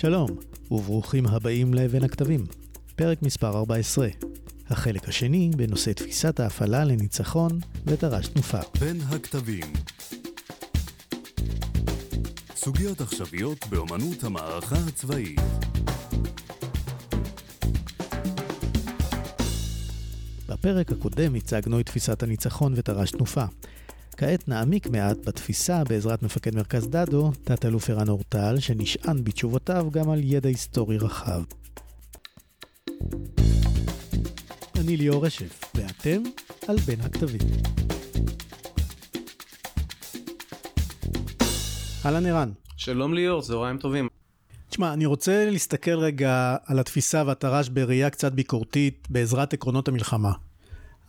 שלום, וברוכים הבאים לבין הכתבים, פרק מספר 14. החלק השני בנושא תפיסת ההפעלה לניצחון ותר"ש תנופה. בין הכתבים סוגיות עכשוויות באמנות המערכה הצבאית בפרק הקודם הצגנו את תפיסת הניצחון ותר"ש תנופה. כעת נעמיק מעט בתפיסה בעזרת מפקד מרכז דדו, תת-אלוף ערן אורטל, שנשען בתשובותיו גם על ידע היסטורי רחב. אני ליאור רשף, ואתם על בין הכתבים. אהלן ערן. שלום ליאור, צהריים טובים. תשמע, אני רוצה להסתכל רגע על התפיסה והתר"ש בראייה קצת ביקורתית בעזרת עקרונות המלחמה.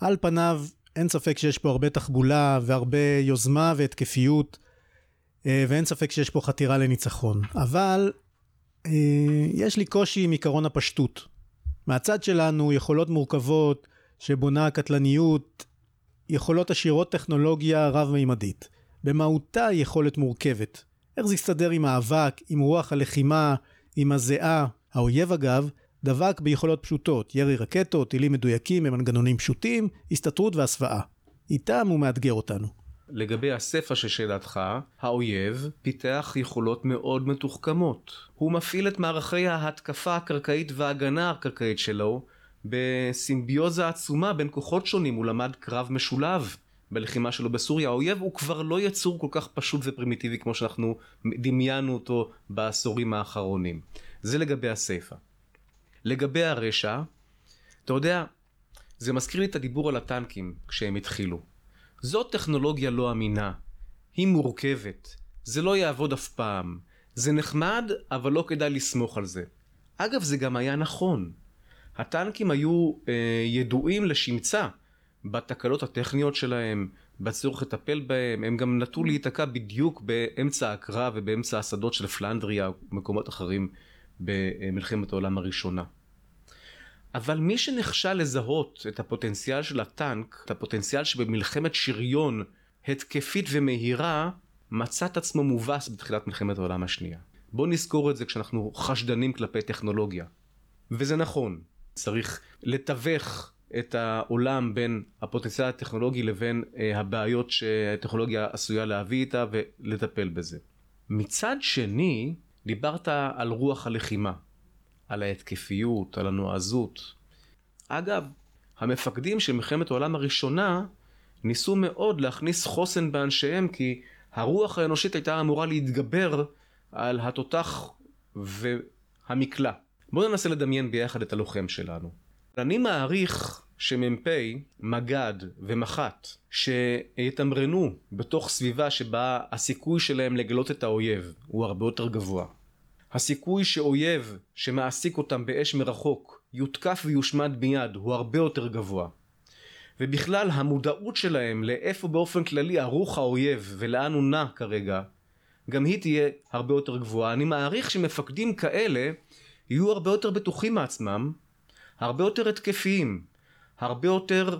על פניו, אין ספק שיש פה הרבה תחבולה והרבה יוזמה והתקפיות, אה, ואין ספק שיש פה חתירה לניצחון. אבל אה, יש לי קושי עם עיקרון הפשטות. מהצד שלנו יכולות מורכבות שבונה קטלניות, יכולות עשירות טכנולוגיה רב-מימדית. במהותה יכולת מורכבת. איך זה יסתדר עם האבק, עם רוח הלחימה, עם הזיעה? האויב אגב, דבק ביכולות פשוטות, ירי רקטות, טילים מדויקים במנגנונים פשוטים, הסתתרות והסוואה. איתם הוא מאתגר אותנו. לגבי הסיפא של שאלתך, האויב פיתח יכולות מאוד מתוחכמות. הוא מפעיל את מערכי ההתקפה הקרקעית וההגנה הקרקעית שלו בסימביוזה עצומה בין כוחות שונים, הוא למד קרב משולב. בלחימה שלו בסוריה, האויב הוא כבר לא יצור כל כך פשוט ופרימיטיבי כמו שאנחנו דמיינו אותו בעשורים האחרונים. זה לגבי הסיפא. לגבי הרשע, אתה יודע, זה מזכיר לי את הדיבור על הטנקים כשהם התחילו. זו טכנולוגיה לא אמינה, היא מורכבת, זה לא יעבוד אף פעם, זה נחמד, אבל לא כדאי לסמוך על זה. אגב, זה גם היה נכון. הטנקים היו אה, ידועים לשמצה בתקלות הטכניות שלהם, בצורך לטפל בהם, הם גם נטו להיתקע בדיוק באמצע הקרב ובאמצע השדות של פלנדריה ומקומות אחרים במלחמת העולם הראשונה. אבל מי שנכשל לזהות את הפוטנציאל של הטנק, את הפוטנציאל שבמלחמת שריון התקפית ומהירה, מצא את עצמו מובס בתחילת מלחמת העולם השנייה. בואו נזכור את זה כשאנחנו חשדנים כלפי טכנולוגיה. וזה נכון, צריך לתווך את העולם בין הפוטנציאל הטכנולוגי לבין אה, הבעיות שהטכנולוגיה עשויה להביא איתה ולטפל בזה. מצד שני, דיברת על רוח הלחימה, על ההתקפיות, על הנועזות. אגב, המפקדים של מלחמת העולם הראשונה ניסו מאוד להכניס חוסן באנשיהם כי הרוח האנושית הייתה אמורה להתגבר על התותח והמקלע. בואו ננסה לדמיין ביחד את הלוחם שלנו. אני מעריך שמ"פ, מג"ד ומח"ט שיתמרנו בתוך סביבה שבה הסיכוי שלהם לגלות את האויב הוא הרבה יותר גבוה. הסיכוי שאויב שמעסיק אותם באש מרחוק יותקף ויושמד מיד הוא הרבה יותר גבוה. ובכלל המודעות שלהם לאיפה באופן כללי ערוך האויב ולאן הוא נע כרגע גם היא תהיה הרבה יותר גבוהה. אני מעריך שמפקדים כאלה יהיו הרבה יותר בטוחים מעצמם, הרבה יותר התקפיים, הרבה יותר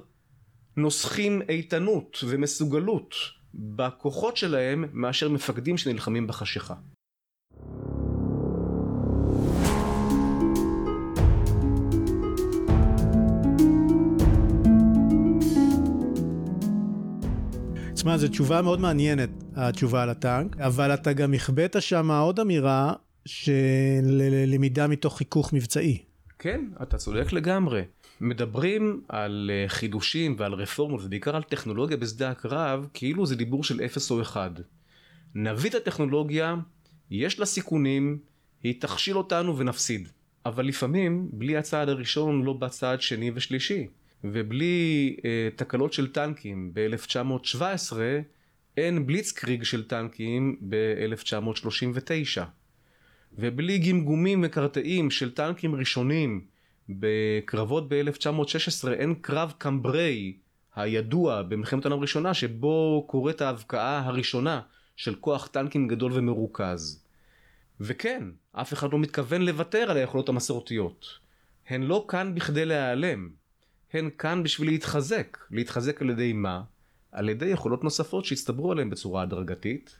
נוסחים איתנות ומסוגלות בכוחות שלהם מאשר מפקדים שנלחמים בחשיכה. תשמע, זו תשובה מאוד מעניינת, התשובה על הטנק, אבל אתה גם החבאת שם עוד אמירה של למידה מתוך חיכוך מבצעי. כן, אתה צודק לגמרי. מדברים על אה, חידושים ועל רפורמות ובעיקר על טכנולוגיה בשדה הקרב כאילו זה דיבור של אפס או אחד. נביא את הטכנולוגיה, יש לה סיכונים, היא תכשיל אותנו ונפסיד. אבל לפעמים בלי הצעד הראשון לא בא צעד שני ושלישי. ובלי אה, תקלות של טנקים ב-1917 אין בליצקריג של טנקים ב-1939. ובלי גמגומים מקרטעים של טנקים ראשונים בקרבות ב-1916 אין קרב קמברי הידוע במלחמת העולם הראשונה שבו קורית ההבקעה הראשונה של כוח טנקים גדול ומרוכז. וכן, אף אחד לא מתכוון לוותר על היכולות המסורתיות. הן לא כאן בכדי להיעלם, הן כאן בשביל להתחזק. להתחזק על ידי מה? על ידי יכולות נוספות שהצטברו עליהן בצורה הדרגתית,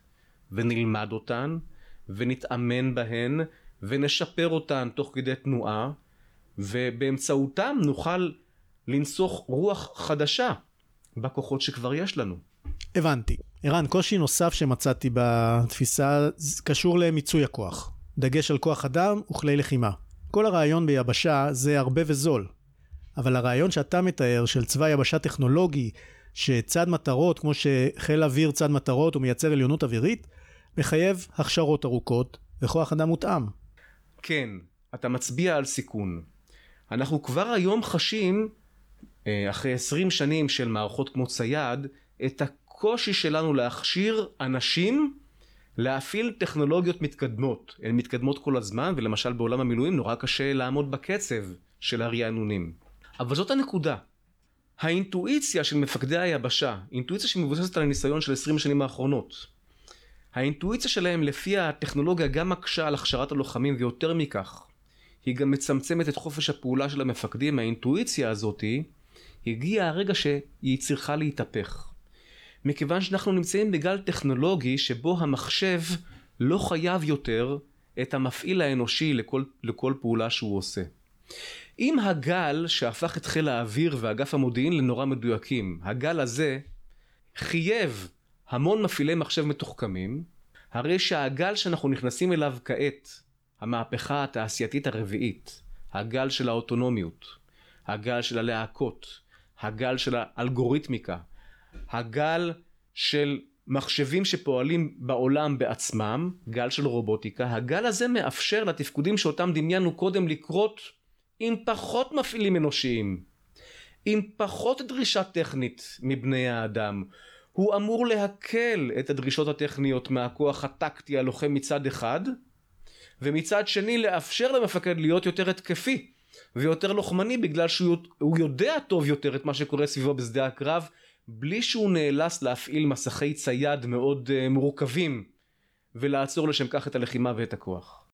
ונלמד אותן, ונתאמן בהן, ונשפר אותן תוך כדי תנועה, ובאמצעותם נוכל לנסוך רוח חדשה בכוחות שכבר יש לנו. הבנתי. ערן, קושי נוסף שמצאתי בתפיסה קשור למיצוי הכוח. דגש על כוח אדם וכלי לחימה. כל הרעיון ביבשה זה הרבה וזול. אבל הרעיון שאתה מתאר של צבא יבשה טכנולוגי, שצד מטרות, כמו שחיל אוויר צד מטרות ומייצר עליונות אווירית, מחייב הכשרות ארוכות וכוח אדם מותאם. כן, אתה מצביע על סיכון. אנחנו כבר היום חשים, אה, אחרי עשרים שנים של מערכות כמו צייד, את הקושי שלנו להכשיר אנשים להפעיל טכנולוגיות מתקדמות. הן מתקדמות כל הזמן, ולמשל בעולם המילואים נורא קשה לעמוד בקצב של הרענונים. אבל זאת הנקודה. האינטואיציה של מפקדי היבשה, אינטואיציה שמבוססת על הניסיון של 20 השנים האחרונות, האינטואיציה שלהם לפי הטכנולוגיה גם מקשה על הכשרת הלוחמים ויותר מכך, היא גם מצמצמת את חופש הפעולה של המפקדים, האינטואיציה הזאתי, הגיע הרגע שהיא צריכה להתהפך. מכיוון שאנחנו נמצאים בגל טכנולוגי שבו המחשב לא חייב יותר את המפעיל האנושי לכל, לכל פעולה שהוא עושה. אם הגל שהפך את חיל האוויר ואגף המודיעין לנורא מדויקים, הגל הזה חייב המון מפעילי מחשב מתוחכמים, הרי שהגל שאנחנו נכנסים אליו כעת, המהפכה התעשייתית הרביעית, הגל של האוטונומיות, הגל של הלהקות, הגל של האלגוריתמיקה, הגל של מחשבים שפועלים בעולם בעצמם, גל של רובוטיקה, הגל הזה מאפשר לתפקודים שאותם דמיינו קודם לקרות עם פחות מפעילים אנושיים, עם פחות דרישה טכנית מבני האדם. הוא אמור להקל את הדרישות הטכניות מהכוח הטקטי הלוחם מצד אחד, ומצד שני לאפשר למפקד להיות יותר התקפי ויותר לוחמני בגלל שהוא יודע טוב יותר את מה שקורה סביבו בשדה הקרב בלי שהוא נאלץ להפעיל מסכי צייד מאוד uh, מורכבים ולעצור לשם כך את הלחימה ואת הכוח.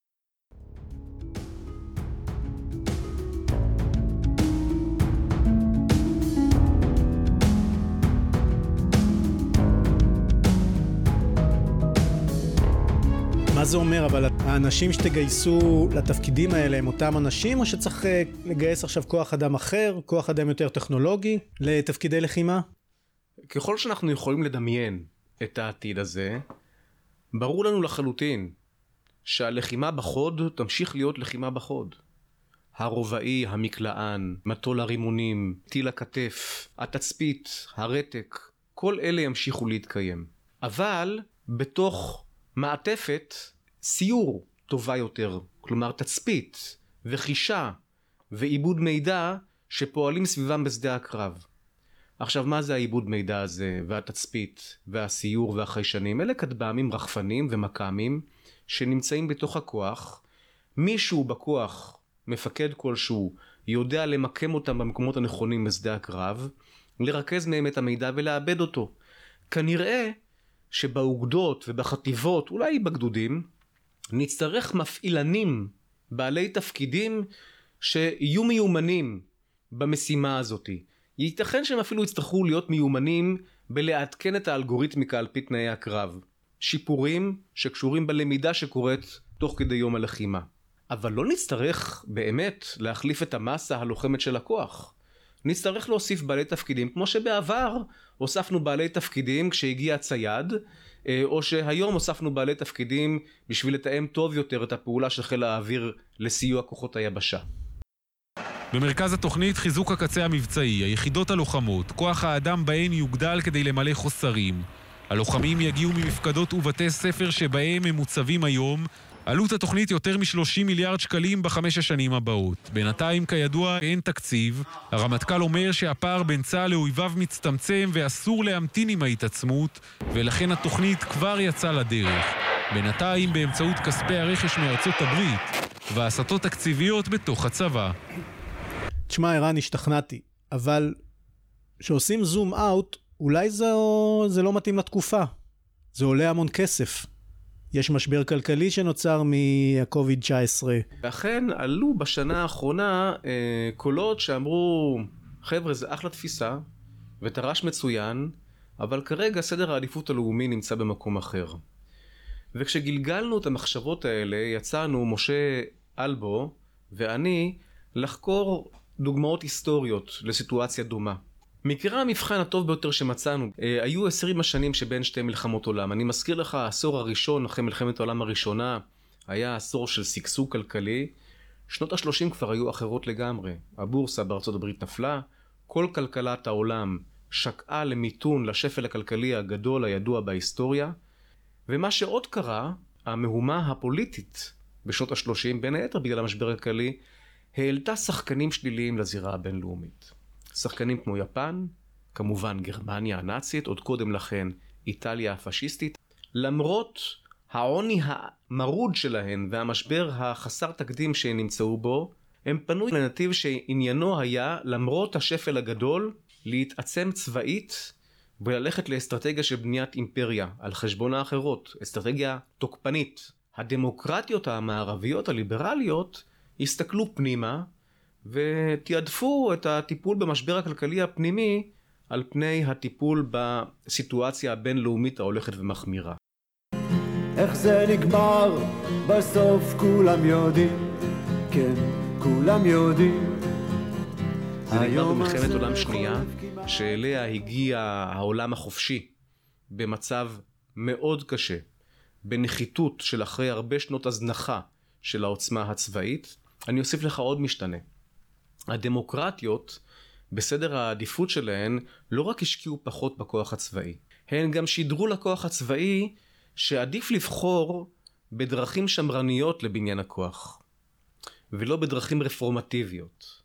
זה אומר, אבל האנשים שתגייסו לתפקידים האלה הם אותם אנשים, או שצריך אה, לגייס עכשיו כוח אדם אחר, כוח אדם יותר טכנולוגי, לתפקידי לחימה? ככל שאנחנו יכולים לדמיין את העתיד הזה, ברור לנו לחלוטין שהלחימה בחוד תמשיך להיות לחימה בחוד. הרובעי, המקלען, מטול הרימונים, טיל הכתף, התצפית, הרתק, כל אלה ימשיכו להתקיים. אבל בתוך מעטפת סיור טובה יותר, כלומר תצפית וחישה ועיבוד מידע שפועלים סביבם בשדה הקרב. עכשיו מה זה העיבוד מידע הזה והתצפית והסיור והחיישנים? אלה כטב"מים רחפנים ומכ"מים שנמצאים בתוך הכוח. מישהו בכוח, מפקד כלשהו, יודע למקם אותם במקומות הנכונים בשדה הקרב, לרכז מהם את המידע ולעבד אותו. כנראה שבאוגדות ובחטיבות, אולי בגדודים, נצטרך מפעילנים בעלי תפקידים שיהיו מיומנים במשימה הזאתי. ייתכן שהם אפילו יצטרכו להיות מיומנים בלעדכן את האלגוריתמיקה על פי תנאי הקרב. שיפורים שקשורים בלמידה שקורית תוך כדי יום הלחימה. אבל לא נצטרך באמת להחליף את המסה הלוחמת של הכוח. נצטרך להוסיף בעלי תפקידים כמו שבעבר הוספנו בעלי תפקידים כשהגיע צייד או שהיום הוספנו בעלי תפקידים בשביל לתאם טוב יותר את הפעולה של חיל האוויר לסיוע כוחות היבשה. במרכז התוכנית חיזוק הקצה המבצעי, היחידות הלוחמות, כוח האדם בהן יוגדל כדי למלא חוסרים. הלוחמים יגיעו ממפקדות ובתי ספר שבהם הם מוצבים היום. עלות התוכנית יותר מ-30 מיליארד שקלים בחמש השנים הבאות. בינתיים, כידוע, אין תקציב. הרמטכ"ל אומר שהפער בין צה"ל לאויביו מצטמצם ואסור להמתין עם ההתעצמות, ולכן התוכנית כבר יצאה לדרך. בינתיים, באמצעות כספי הרכש מארצות הברית והסטות תקציביות בתוך הצבא. תשמע, ערן, השתכנעתי, אבל כשעושים זום אאוט, אולי זה, זה לא מתאים לתקופה. זה עולה המון כסף. יש משבר כלכלי שנוצר מה-COVID-19. ואכן עלו בשנה האחרונה אה, קולות שאמרו, חבר'ה, זה אחלה תפיסה, ותר"ש מצוין, אבל כרגע סדר העדיפות הלאומי נמצא במקום אחר. וכשגלגלנו את המחשבות האלה, יצאנו, משה אלבו ואני, לחקור דוגמאות היסטוריות לסיטואציה דומה. מקרה המבחן הטוב ביותר שמצאנו אה, היו עשרים השנים שבין שתי מלחמות עולם. אני מזכיר לך, העשור הראשון אחרי מלחמת העולם הראשונה היה עשור של שגשוג כלכלי. שנות השלושים כבר היו אחרות לגמרי. הבורסה בארצות הברית נפלה, כל כלכלת העולם שקעה למיתון לשפל הכלכלי הגדול הידוע בהיסטוריה, ומה שעוד קרה, המהומה הפוליטית בשנות השלושים, בין היתר בגלל המשבר הכלכלי, העלתה שחקנים שליליים לזירה הבינלאומית. שחקנים כמו יפן, כמובן גרמניה הנאצית, עוד קודם לכן איטליה הפשיסטית, למרות העוני המרוד שלהן והמשבר החסר תקדים שהן נמצאו בו, הם פנו לנתיב שעניינו היה, למרות השפל הגדול, להתעצם צבאית וללכת לאסטרטגיה של בניית אימפריה על חשבון האחרות, אסטרטגיה תוקפנית. הדמוקרטיות המערביות הליברליות הסתכלו פנימה ותעדפו את הטיפול במשבר הכלכלי הפנימי על פני הטיפול בסיטואציה הבינלאומית ההולכת ומחמירה. איך זה נגמר? בסוף כולם יודעים, כן, כולם יודעים. זה נגמר במלחמת עולם שנייה, שאליה הגיע העולם החופשי במצב מאוד קשה, בנחיתות של אחרי הרבה שנות הזנחה של העוצמה הצבאית. אני אוסיף לך עוד משתנה. הדמוקרטיות, בסדר העדיפות שלהן, לא רק השקיעו פחות בכוח הצבאי, הן גם שידרו לכוח הצבאי שעדיף לבחור בדרכים שמרניות לבניין הכוח, ולא בדרכים רפורמטיביות.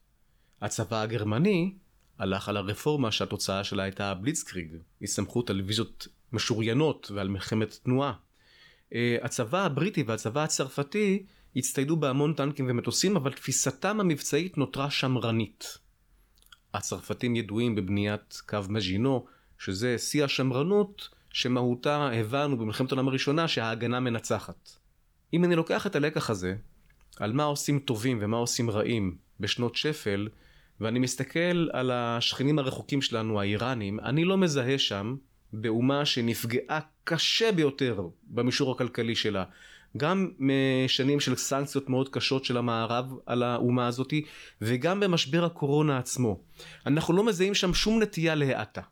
הצבא הגרמני הלך על הרפורמה שהתוצאה שלה הייתה הבליצקריג, הסתמכות על ויזות משוריינות ועל מלחמת תנועה. אה, הצבא הבריטי והצבא הצרפתי הצטיידו בהמון טנקים ומטוסים, אבל תפיסתם המבצעית נותרה שמרנית. הצרפתים ידועים בבניית קו מז'ינו, שזה שיא השמרנות שמהותה הבנו במלחמת העולם הראשונה שההגנה מנצחת. אם אני לוקח את הלקח הזה, על מה עושים טובים ומה עושים רעים בשנות שפל, ואני מסתכל על השכנים הרחוקים שלנו, האיראנים, אני לא מזהה שם באומה שנפגעה קשה ביותר במישור הכלכלי שלה. גם משנים של סנקציות מאוד קשות של המערב על האומה הזאתי, וגם במשבר הקורונה עצמו. אנחנו לא מזהים שם שום נטייה להאטה.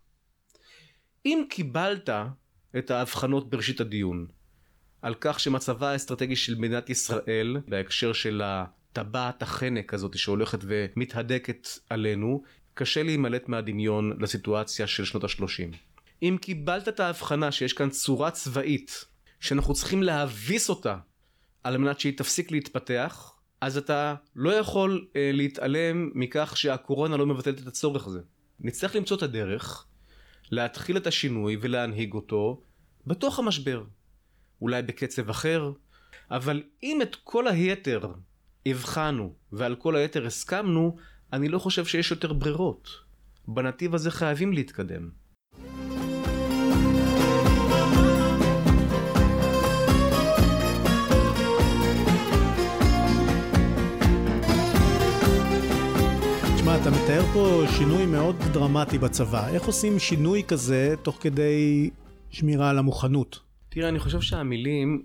אם קיבלת את ההבחנות בראשית הדיון על כך שמצבה האסטרטגי של מדינת ישראל בהקשר של הטבעת החנק הזאת שהולכת ומתהדקת עלינו קשה להימלט מהדמיון לסיטואציה של שנות השלושים. אם קיבלת את ההבחנה שיש כאן צורה צבאית שאנחנו צריכים להביס אותה על מנת שהיא תפסיק להתפתח אז אתה לא יכול אה, להתעלם מכך שהקורונה לא מבטלת את הצורך הזה. נצטרך למצוא את הדרך להתחיל את השינוי ולהנהיג אותו בתוך המשבר. אולי בקצב אחר, אבל אם את כל היתר הבחנו ועל כל היתר הסכמנו, אני לא חושב שיש יותר ברירות. בנתיב הזה חייבים להתקדם. פה שינוי מאוד דרמטי בצבא. איך עושים שינוי כזה תוך כדי שמירה על המוכנות? תראה, אני חושב שהמילים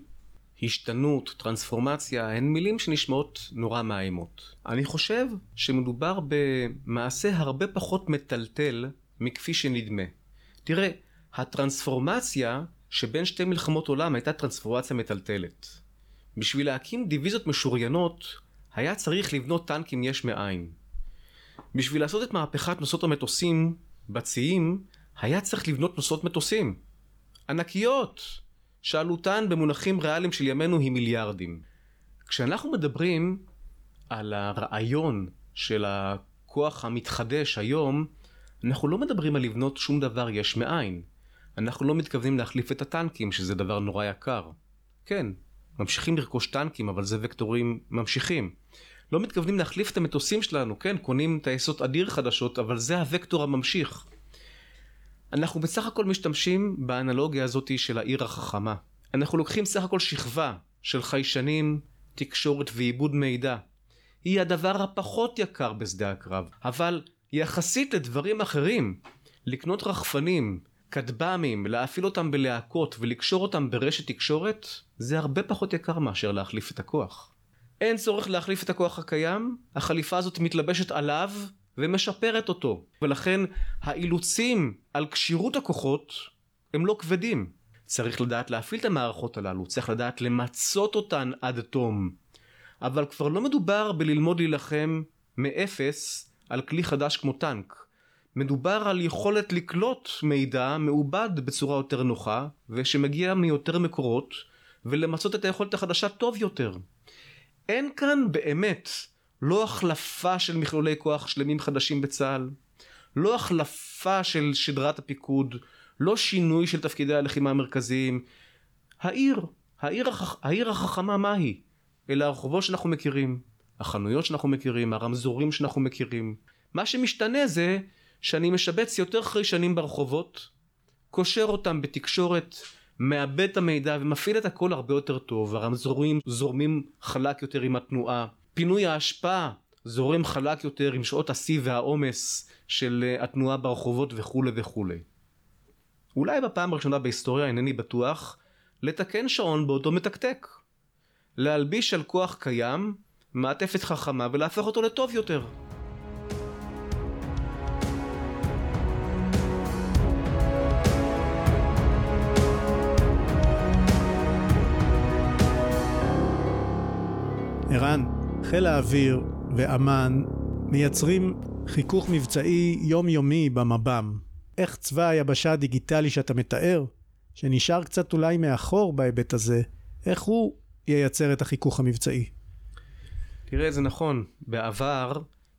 השתנות, טרנספורמציה, הן מילים שנשמעות נורא מאיימות. אני חושב שמדובר במעשה הרבה פחות מטלטל מכפי שנדמה. תראה, הטרנספורמציה שבין שתי מלחמות עולם הייתה טרנספורמציה מטלטלת. בשביל להקים דיוויזיות משוריינות, היה צריך לבנות טנקים יש מאין. בשביל לעשות את מהפכת נוסעות המטוסים בציים, היה צריך לבנות נוסעות מטוסים. ענקיות, שעלותן במונחים ריאליים של ימינו היא מיליארדים. כשאנחנו מדברים על הרעיון של הכוח המתחדש היום, אנחנו לא מדברים על לבנות שום דבר יש מאין. אנחנו לא מתכוונים להחליף את הטנקים, שזה דבר נורא יקר. כן, ממשיכים לרכוש טנקים, אבל זה וקטורים ממשיכים. לא מתכוונים להחליף את המטוסים שלנו, כן, קונים טייסות אדיר חדשות, אבל זה הוקטור הממשיך. אנחנו בסך הכל משתמשים באנלוגיה הזאת של העיר החכמה. אנחנו לוקחים סך הכל שכבה של חיישנים, תקשורת ועיבוד מידע. היא הדבר הפחות יקר בשדה הקרב, אבל יחסית לדברים אחרים, לקנות רחפנים, כטב"מים, להפעיל אותם בלהקות ולקשור אותם ברשת תקשורת, זה הרבה פחות יקר מאשר להחליף את הכוח. אין צורך להחליף את הכוח הקיים, החליפה הזאת מתלבשת עליו ומשפרת אותו, ולכן האילוצים על כשירות הכוחות הם לא כבדים. צריך לדעת להפעיל את המערכות הללו, צריך לדעת למצות אותן עד תום. אבל כבר לא מדובר בללמוד להילחם מאפס על כלי חדש כמו טנק. מדובר על יכולת לקלוט מידע מעובד בצורה יותר נוחה ושמגיע מיותר מקורות ולמצות את היכולת החדשה טוב יותר. אין כאן באמת לא החלפה של מכלולי כוח שלמים חדשים בצה"ל, לא החלפה של שדרת הפיקוד, לא שינוי של תפקידי הלחימה המרכזיים. העיר, העיר, החכ... העיר החכמה מהי? אלה הרחובות שאנחנו מכירים, החנויות שאנחנו מכירים, הרמזורים שאנחנו מכירים. מה שמשתנה זה שאני משבץ יותר חיישנים ברחובות, קושר אותם בתקשורת, מאבד את המידע ומפעיל את הכל הרבה יותר טוב, הרמזורים זורמים חלק יותר עם התנועה, פינוי האשפה זורם חלק יותר עם שעות השיא והעומס של אה, התנועה ברחובות וכולי וכולי. אולי בפעם הראשונה בהיסטוריה אינני בטוח לתקן שעון בעודו מתקתק. להלביש על כוח קיים מעטפת חכמה ולהפוך אותו לטוב יותר. ערן, חיל האוויר ואמ"ן מייצרים חיכוך מבצעי יומיומי במב"ם. איך צבא היבשה הדיגיטלי שאתה מתאר, שנשאר קצת אולי מאחור בהיבט הזה, איך הוא ייצר את החיכוך המבצעי? תראה, זה נכון. בעבר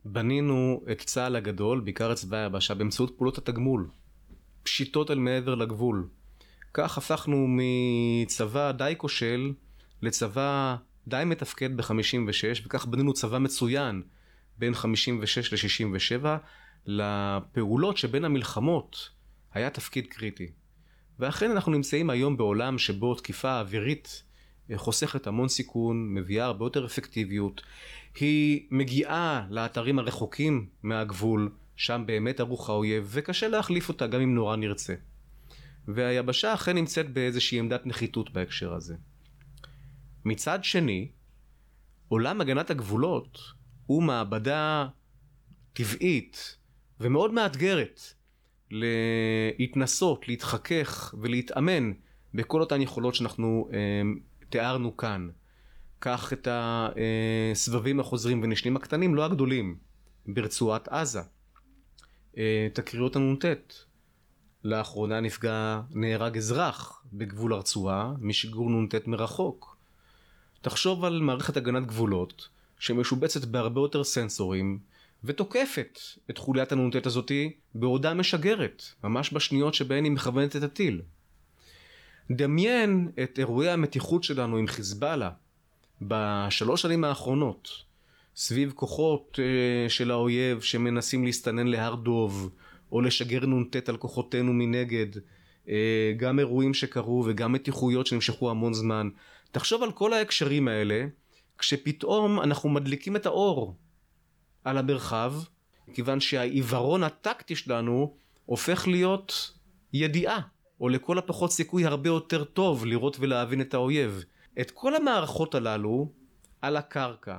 בנינו את צה"ל הגדול, בעיקר את צבא היבשה, באמצעות פעולות התגמול. פשיטות אל מעבר לגבול. כך הפכנו מצבא די כושל לצבא די מתפקד ב-56, וכך בנינו צבא מצוין בין 56 ל-67. לפעולות שבין המלחמות היה תפקיד קריטי. ואכן אנחנו נמצאים היום בעולם שבו תקיפה אווירית חוסכת המון סיכון, מביאה הרבה יותר אפקטיביות. היא מגיעה לאתרים הרחוקים מהגבול, שם באמת ערוך האויב, וקשה להחליף אותה גם אם נורא נרצה. והיבשה אכן נמצאת באיזושהי עמדת נחיתות בהקשר הזה. מצד שני, עולם הגנת הגבולות הוא מעבדה טבעית ומאוד מאתגרת להתנסות, להתחכך ולהתאמן בכל אותן יכולות שאנחנו אה, תיארנו כאן. קח את הסבבים החוזרים ונשנים הקטנים, לא הגדולים, ברצועת עזה. אה, תקריות הנ"ט. לאחרונה נפגע, נהרג אזרח בגבול הרצועה משיגור נ"ט מרחוק. תחשוב על מערכת הגנת גבולות שמשובצת בהרבה יותר סנסורים ותוקפת את חוליית הנ"ט הזאתי בעודה משגרת, ממש בשניות שבהן היא מכוונת את הטיל. דמיין את אירועי המתיחות שלנו עם חיזבאללה בשלוש שנים האחרונות, סביב כוחות uh, של האויב שמנסים להסתנן להר דוב, או לשגר נ"ט על כוחותינו מנגד, uh, גם אירועים שקרו וגם מתיחויות שנמשכו המון זמן. תחשוב על כל ההקשרים האלה, כשפתאום אנחנו מדליקים את האור על המרחב, כיוון שהעיוורון הטקטי שלנו הופך להיות ידיעה, או לכל הפחות סיכוי הרבה יותר טוב לראות ולהבין את האויב. את כל המערכות הללו על הקרקע,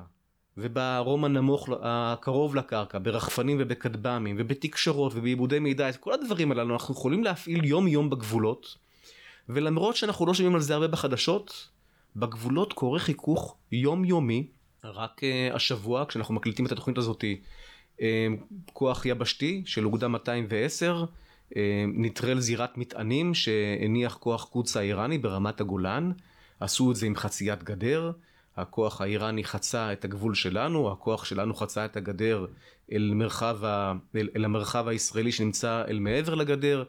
וברום הנמוך הקרוב לקרקע, ברחפנים ובכטב"מים, ובתקשרות ובעיבודי מידע, את כל הדברים הללו אנחנו יכולים להפעיל יום יום בגבולות, ולמרות שאנחנו לא שומעים על זה הרבה בחדשות, בגבולות קורה חיכוך יומיומי רק uh, השבוע כשאנחנו מקליטים את התוכנית הזאת uh, כוח יבשתי של אוגדה 210 uh, נטרל זירת מטענים שהניח כוח קודס האיראני ברמת הגולן עשו את זה עם חציית גדר הכוח האיראני חצה את הגבול שלנו הכוח שלנו חצה את הגדר אל, מרחב ה... אל, אל המרחב הישראלי שנמצא אל מעבר לגדר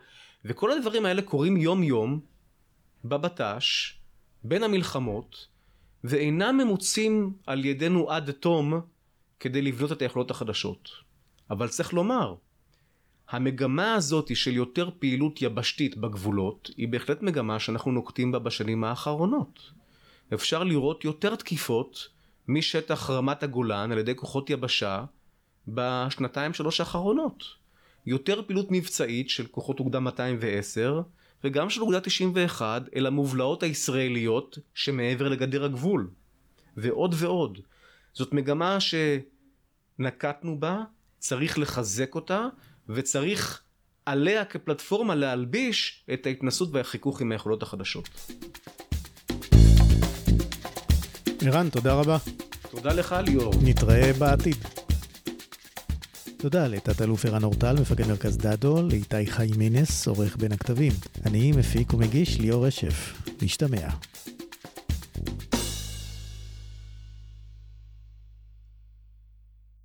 וכל הדברים האלה קורים יום יום בבט"ש בין המלחמות ואינם ממוצים על ידינו עד תום כדי לבנות את היכולות החדשות. אבל צריך לומר, המגמה הזאת של יותר פעילות יבשתית בגבולות היא בהחלט מגמה שאנחנו נוקטים בה בשנים האחרונות. אפשר לראות יותר תקיפות משטח רמת הגולן על ידי כוחות יבשה בשנתיים שלוש האחרונות. יותר פעילות מבצעית של כוחות אוגדה 210 וגם של אוגדה 91 אל המובלעות הישראליות שמעבר לגדר הגבול. ועוד ועוד. זאת מגמה שנקטנו בה, צריך לחזק אותה, וצריך עליה כפלטפורמה להלביש את ההתנסות והחיכוך עם היכולות החדשות. ערן, תודה רבה. תודה לך ליאור. נתראה בעתיד. תודה לתת-אלוף ערן אורטל, מפקד מרכז דדו, לאיתי חי מינס, עורך בין הכתבים. אני מפיק ומגיש ליאור רשף. להשתמע.